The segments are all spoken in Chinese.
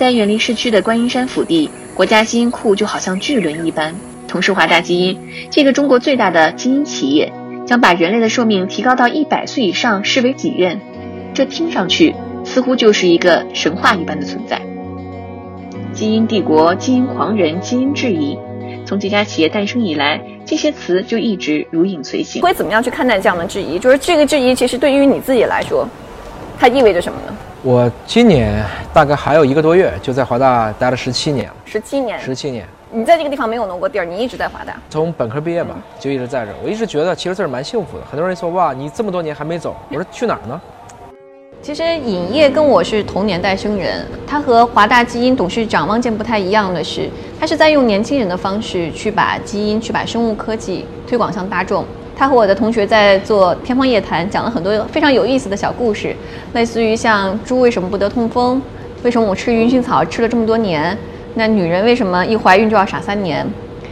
在远离市区的观音山腹地，国家基因库就好像巨轮一般。同是华大基因，这个中国最大的基因企业，将把人类的寿命提高到一百岁以上视为己任。这听上去似乎就是一个神话一般的存在。基因帝国、基因狂人、基因质疑，从这家企业诞生以来，这些词就一直如影随形。会怎么样去看待这样的质疑？就是这个质疑，其实对于你自己来说，它意味着什么呢？我今年大概还有一个多月，就在华大待了十七年了。十七年，十七年。你在这个地方没有挪过地儿，你一直在华大。从本科毕业吧，就一直在这儿。我一直觉得其实这儿蛮幸福的。很多人说哇，你这么多年还没走，我说去哪儿呢？其实尹烨跟我是同年代生人，他和华大基因董事长汪建不太一样的是，他是在用年轻人的方式去把基因、去把生物科技推广向大众。他和我的同学在做天方夜谭，讲了很多非常有意思的小故事，类似于像猪为什么不得痛风，为什么我吃鱼腥草吃了这么多年，那女人为什么一怀孕就要傻三年？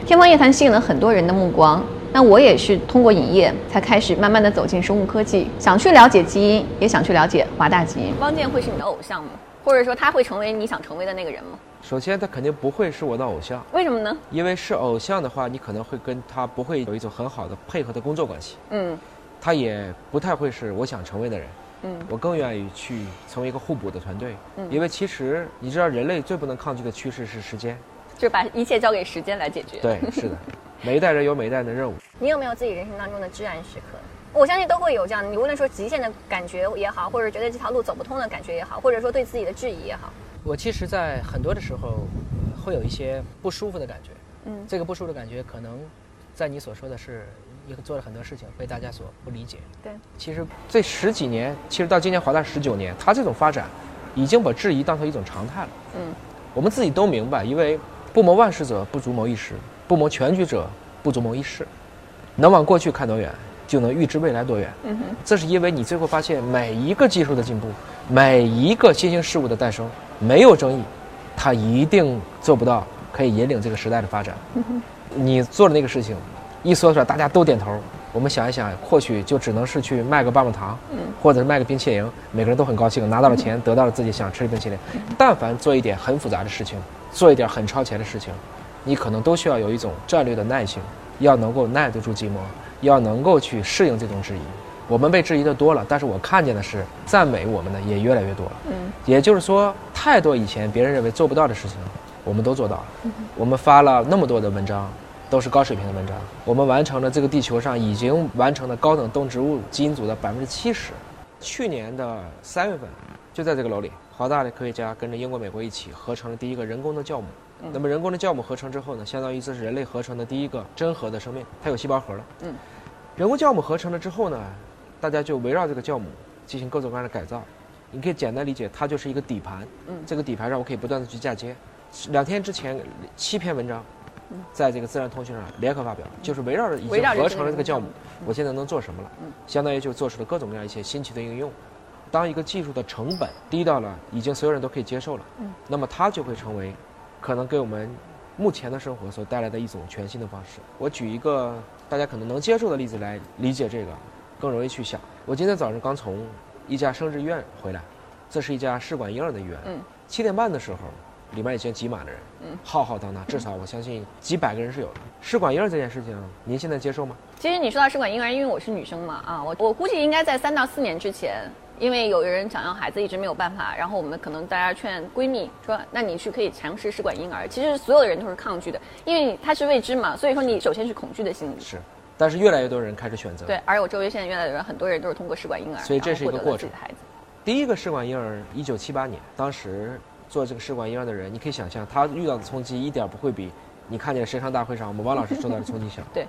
天方夜谭吸引了很多人的目光。那我也是通过影业才开始慢慢的走进生物科技，想去了解基因，也想去了解华大基因。汪建会是你的偶像吗？或者说他会成为你想成为的那个人吗？首先，他肯定不会是我的偶像。为什么呢？因为是偶像的话，你可能会跟他不会有一种很好的配合的工作关系。嗯，他也不太会是我想成为的人。嗯，我更愿意去成为一个互补的团队。嗯，因为其实你知道，人类最不能抗拒的趋势是时间。就是把一切交给时间来解决。对，是的，每一代人有每一代的任务。你有没有自己人生当中的至暗时刻？我相信都会有这样。你无论说极限的感觉也好，或者觉得这条路走不通的感觉也好，或者说对自己的质疑也好。我其实，在很多的时候，会有一些不舒服的感觉。嗯，这个不舒服的感觉，可能在你所说的是，你做了很多事情被大家所不理解。对，其实这十几年，其实到今年华大十九年，它这种发展，已经把质疑当成一种常态了。嗯，我们自己都明白，因为。不谋万事者不足谋一时，不谋全局者不足谋一世。能往过去看多远，就能预知未来多远。嗯哼，这是因为你最后发现，每一个技术的进步，每一个新兴事物的诞生，没有争议，它一定做不到可以引领这个时代的发展。嗯哼，你做的那个事情，一说出来大家都点头。我们想一想，或许就只能是去卖个棒棒糖，嗯，或者是卖个冰淇淋，每个人都很高兴，拿到了钱，得到了自己想吃的冰淇淋。但凡做一点很复杂的事情。做一点很超前的事情，你可能都需要有一种战略的耐性，要能够耐得住寂寞，要能够去适应这种质疑。我们被质疑的多了，但是我看见的是赞美我们的也越来越多了。嗯，也就是说，太多以前别人认为做不到的事情，我们都做到了。我们发了那么多的文章，都是高水平的文章。我们完成了这个地球上已经完成了高等动植物基因组的百分之七十。去年的三月份，就在这个楼里。华大的科学家跟着英国、美国一起合成了第一个人工的酵母。那么人工的酵母合成之后呢，相当于这是人类合成的第一个真核的生命，它有细胞核了。嗯，人工酵母合成了之后呢，大家就围绕这个酵母进行各种各样的改造。你可以简单理解，它就是一个底盘。嗯，这个底盘上我可以不断的去嫁接。两天之前，七篇文章，在这个自然通讯上联合发表，就是围绕着已经合成了这个酵母，我现在能做什么了？嗯，相当于就做出了各种各样一些新奇的应用。当一个技术的成本低到了已经所有人都可以接受了，嗯，那么它就会成为可能给我们目前的生活所带来的一种全新的方式。我举一个大家可能能接受的例子来理解这个，更容易去想。我今天早上刚从一家生殖医院回来，这是一家试管婴儿的医院。嗯，七点半的时候，里面已经挤满了人，嗯，浩浩荡荡，至少我相信几百个人是有的。试管婴儿这件事情，您现在接受吗？其实你说到试管婴儿，因为我是女生嘛，啊，我我估计应该在三到四年之前。因为有人想要孩子，一直没有办法，然后我们可能大家劝闺蜜说：“那你去可以尝试试管婴儿。”其实所有的人都是抗拒的，因为它是未知嘛。所以说你首先是恐惧的心理。是，但是越来越多人开始选择。对，而我周围现在越来越多很多人都是通过试管婴儿，所以这是一个过程。的孩子，第一个试管婴儿，一九七八年，当时做这个试管婴儿的人，你可以想象他遇到的冲击一点不会比你看见神商大会上我们王老师受到的冲击小。对。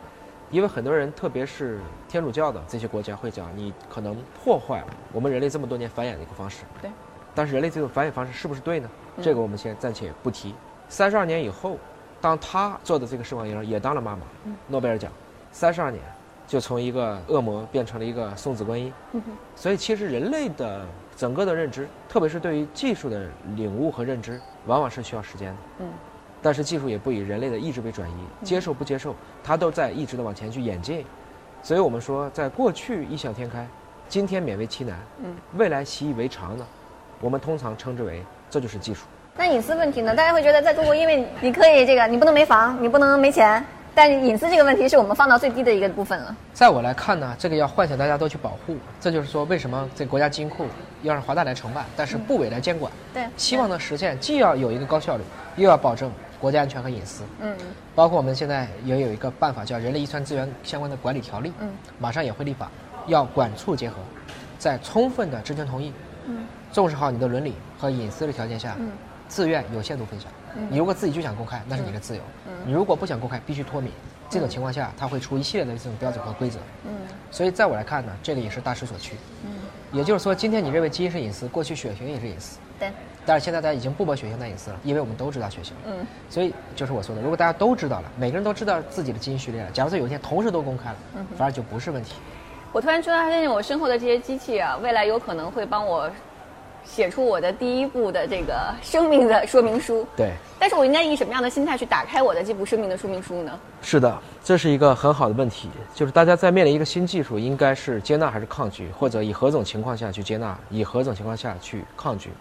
因为很多人，特别是天主教的这些国家，会讲你可能破坏了我们人类这么多年繁衍的一个方式。对。但是人类这种繁衍方式是不是对呢？这个我们先暂且不提。三十二年以后，当他做的这个试管婴儿也当了妈妈，诺贝尔奖，三十二年就从一个恶魔变成了一个送子观音。所以其实人类的整个的认知，特别是对于技术的领悟和认知，往往是需要时间的。嗯。但是技术也不以人类的意志为转移，接受不接受，它都在一直的往前去演进。所以我们说，在过去异想天开，今天勉为其难，嗯，未来习以为常呢，我们通常称之为这就是技术。那隐私问题呢？大家会觉得在中国，因为你可以这个，你不能没房，你不能没钱，但隐私这个问题是我们放到最低的一个部分了。在我来看呢，这个要唤醒大家都去保护。这就是说，为什么这国家金库要让华大来承办，但是部委来监管？对，希望能实现既要有一个高效率，又要保证国家安全和隐私。嗯，包括我们现在也有一个办法叫《人类遗传资源相关的管理条例》，嗯，马上也会立法，要管促结合，在充分的知情同意，嗯，重视好你的伦理和隐私的条件下，嗯，自愿有限度分享。你如果自己就想公开，那是你的自由；嗯。你如果不想公开，必须脱敏。这种情况下，它会出一系列的这种标准和规则。嗯。所以在我来看呢，这个也是大势所趋。嗯，也就是说，今天你认为基因是隐私，过去血型也是隐私，对，但是现在大家已经不把血型当隐私了，因为我们都知道血型。嗯所以就是我说的，如果大家都知道了，每个人都知道自己的基因序列了，假如说有一天同时都公开了，嗯反而就不是问题。我突然突然发现，我身后的这些机器啊，未来有可能会帮我写出我的第一部的这个生命的说明书。对，但是我应该以什么样的心态去打开我的这部生命的说明书呢？是的，这是一个很好的问题，就是大家在面临一个新技术，应该是接纳还是抗拒，或者以何种情况下去接纳，以何种情况下去抗拒。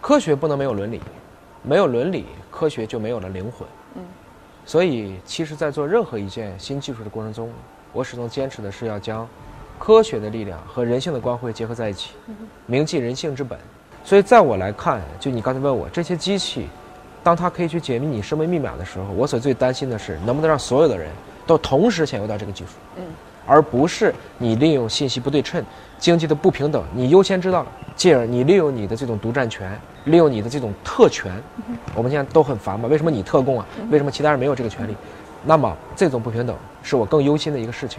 科学不能没有伦理，没有伦理，科学就没有了灵魂。嗯，所以其实，在做任何一件新技术的过程中，我始终坚持的是要将科学的力量和人性的光辉结合在一起，铭记人性之本。所以，在我来看，就你刚才问我这些机器，当它可以去解密你生命密码的时候，我所最担心的是能不能让所有的人都同时享有到这个技术，嗯，而不是你利用信息不对称、经济的不平等，你优先知道了，进而你利用你的这种独占权，利用你的这种特权，我们现在都很烦嘛，为什么你特供啊？为什么其他人没有这个权利？那么这种不平等是我更忧心的一个事情。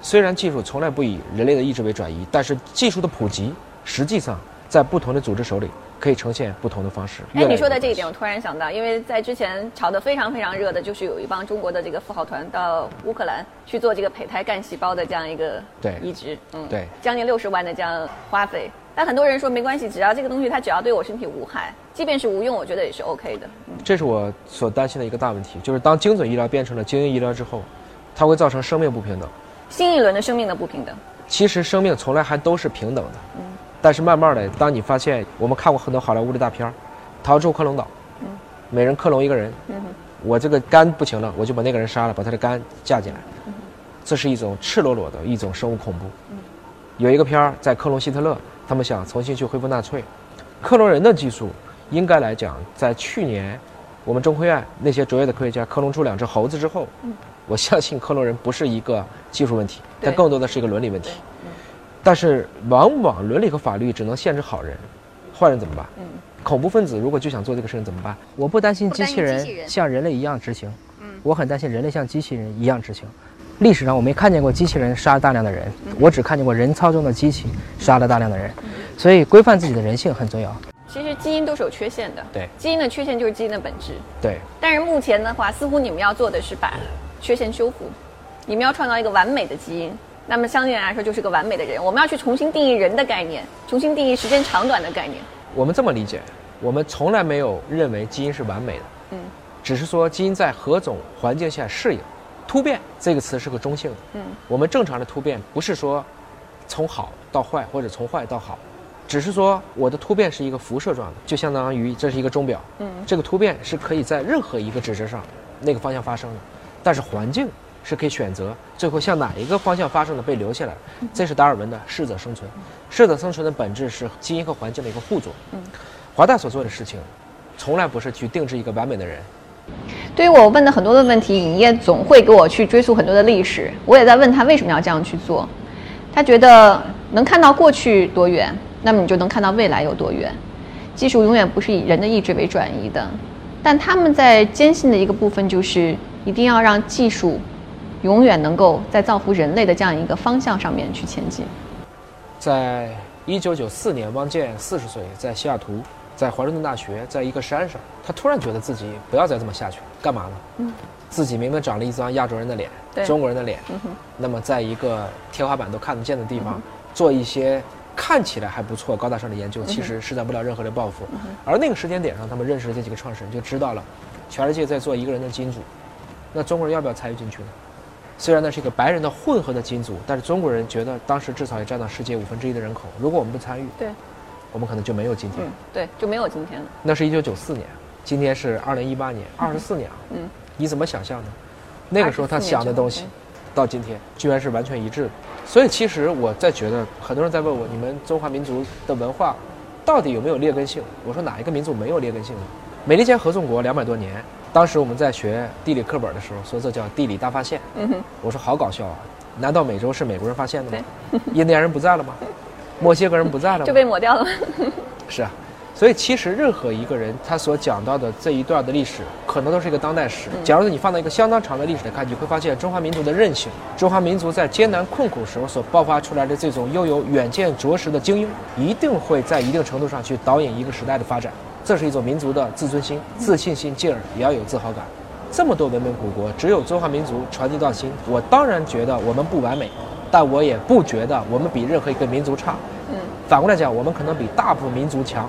虽然技术从来不以人类的意志为转移，但是技术的普及实际上在不同的组织手里可以呈现不同的方式。哎，你说的这一点，我突然想到，因为在之前炒得非常非常热的，就是有一帮中国的这个富豪团到乌克兰去做这个胚胎干细胞的这样一个对移植，嗯，对将近六十万的这样花费。但很多人说没关系，只要这个东西它只要对我身体无害，即便是无用，我觉得也是 OK 的。嗯这是我所担心的一个大问题，就是当精准医疗变成了精英医疗之后，它会造成生命不平等。新一轮的生命的不平等，其实生命从来还都是平等的，但是慢慢的，当你发现，我们看过很多好莱坞的大片儿，逃出克隆岛，每人克隆一个人，我这个肝不行了，我就把那个人杀了，把他的肝架进来，这是一种赤裸裸的一种生物恐怖。有一个片儿在克隆希特勒，他们想重新去恢复纳粹，克隆人的技术，应该来讲，在去年我们中科院那些卓越的科学家克隆出两只猴子之后，我相信克隆人不是一个技术问题，但更多的是一个伦理问题。但是往往伦理和法律只能限制好人，坏人怎么办？嗯恐怖分子如果就想做这个事情怎么办？我不担心机器人像人类一样执行，嗯我很担心人类像机器人一样执行。历史上我没看见过机器人杀大量的人，嗯我只看见过人操纵的机器杀了大量的人，所以规范自己的人性很重要。其实基因都是有缺陷的，对基因的缺陷就是基因的本质。对，但是目前的话，似乎你们要做的是把缺陷修复，你们要创造一个完美的基因。那么相对来说就是个完美的人。我们要去重新定义人的概念，重新定义时间长短的概念。我们这么理解，我们从来没有认为基因是完美的，嗯只是说基因在何种环境下适应。突变这个词是个中性的，嗯我们正常的突变不是说从好到坏或者从坏到好，只是说我的突变是一个辐射状的，就相当于这是一个钟表，嗯这个突变是可以在任何一个指针上那个方向发生的，但是环境是可以选择最后向哪一个方向发生的被留下来，这是达尔文的适者生存。适者生存的本质是基因和环境的一个互作。华大所做的事情，从来不是去定制一个完美的人，对于我问的很多的问题，尹烨总会给我去追溯很多的历史。我也在问他为什么要这样去做。他觉得能看到过去多远，那么你就能看到未来有多远。技术永远不是以人的意志为转移的，但他们在坚信的一个部分就是一定要让技术永远能够在造福人类的这样一个方向上面去前进。在一九九四年，汪建四十岁，在西雅图，在华盛顿大学，在一个山上，他突然觉得自己不要再这么下去了，干嘛呢？嗯，自己明明长了一张亚洲人的脸对，中国人的脸，嗯，那么在一个天花板都看得见的地方，做一些看起来还不错、高大上的研究，其实施展不了任何的抱负。而那个时间点上，他们认识了这几个创始人，就知道了，全世界在做一个人的基因组，那中国人要不要参与进去呢？虽然那是一个白人的混合的金族，但是中国人觉得当时至少也占到世界五分之一的人口。如果我们不参与，对，我们可能就没有今天。嗯，对，就没有今天了。那是一九九四年，今天是二零一八年，二十四年啊。嗯，你怎么想象呢？那个时候他想的东西，到今天居然是完全一致的。所以其实我在觉得，很多人在问我，你们中华民族的文化到底有没有劣根性？我说哪一个民族没有劣根性呢？美利坚合众国两百多年，当时我们在学地理课本的时候说这叫地理大发现。嗯哼，我说好搞笑啊！难道美洲是美国人发现的吗？印第安人不在了吗？墨西哥人不在了吗？就被抹掉了。是啊。所以，其实任何一个人他所讲到的这一段的历史，可能都是一个当代史。假如你放到一个相当长的历史来看，你会发现中华民族的韧性，中华民族在艰难困苦时候所爆发出来的这种又有远见卓识的精英，一定会在一定程度上去导引一个时代的发展。这是一种民族的自尊心、自信心，进而也要有自豪感。这么多文明古国，只有中华民族传递到心。我当然觉得我们不完美，但我也不觉得我们比任何一个民族差。嗯，反过来讲，我们可能比大部分民族强。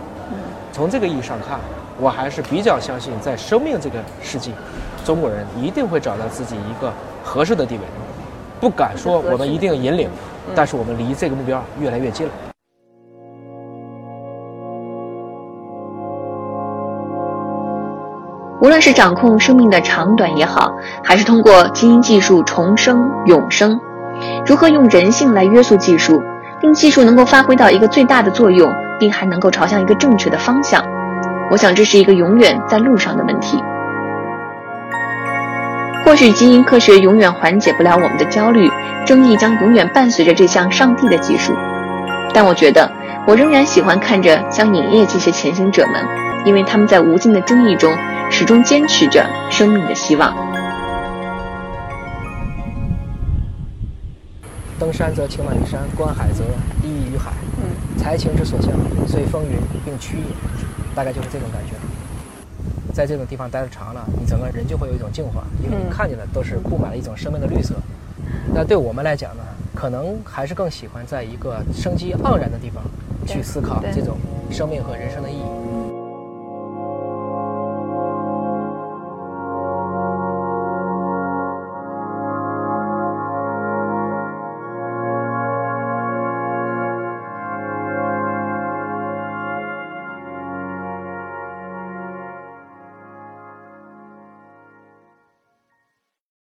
从这个意义上看，我还是比较相信，在生命这个世纪，中国人一定会找到自己一个合适的地位。不敢说我们一定引领，但是我们离这个目标越来越近了。无论是掌控生命的长短也好，还是通过基因技术重生永生，如何用人性来约束技术，令技术能够发挥到一个最大的作用？并还能够朝向一个正确的方向，我想这是一个永远在路上的问题。或许基因科学永远缓解不了我们的焦虑，争议将永远伴随着这项上帝的技术。但我觉得，我仍然喜欢看着像影业这些前行者们，因为他们在无尽的争议中始终坚持着生命的希望。登山则情满于山，观海则意溢于海。才情之所向，随风云并趋也，大概就是这种感觉。在这种地方待的长了，你整个人就会有一种净化，因为你看见的都是布满了一种生命的绿色。那对我们来讲呢，可能还是更喜欢在一个生机盎然的地方去思考这种生命和人生的意义。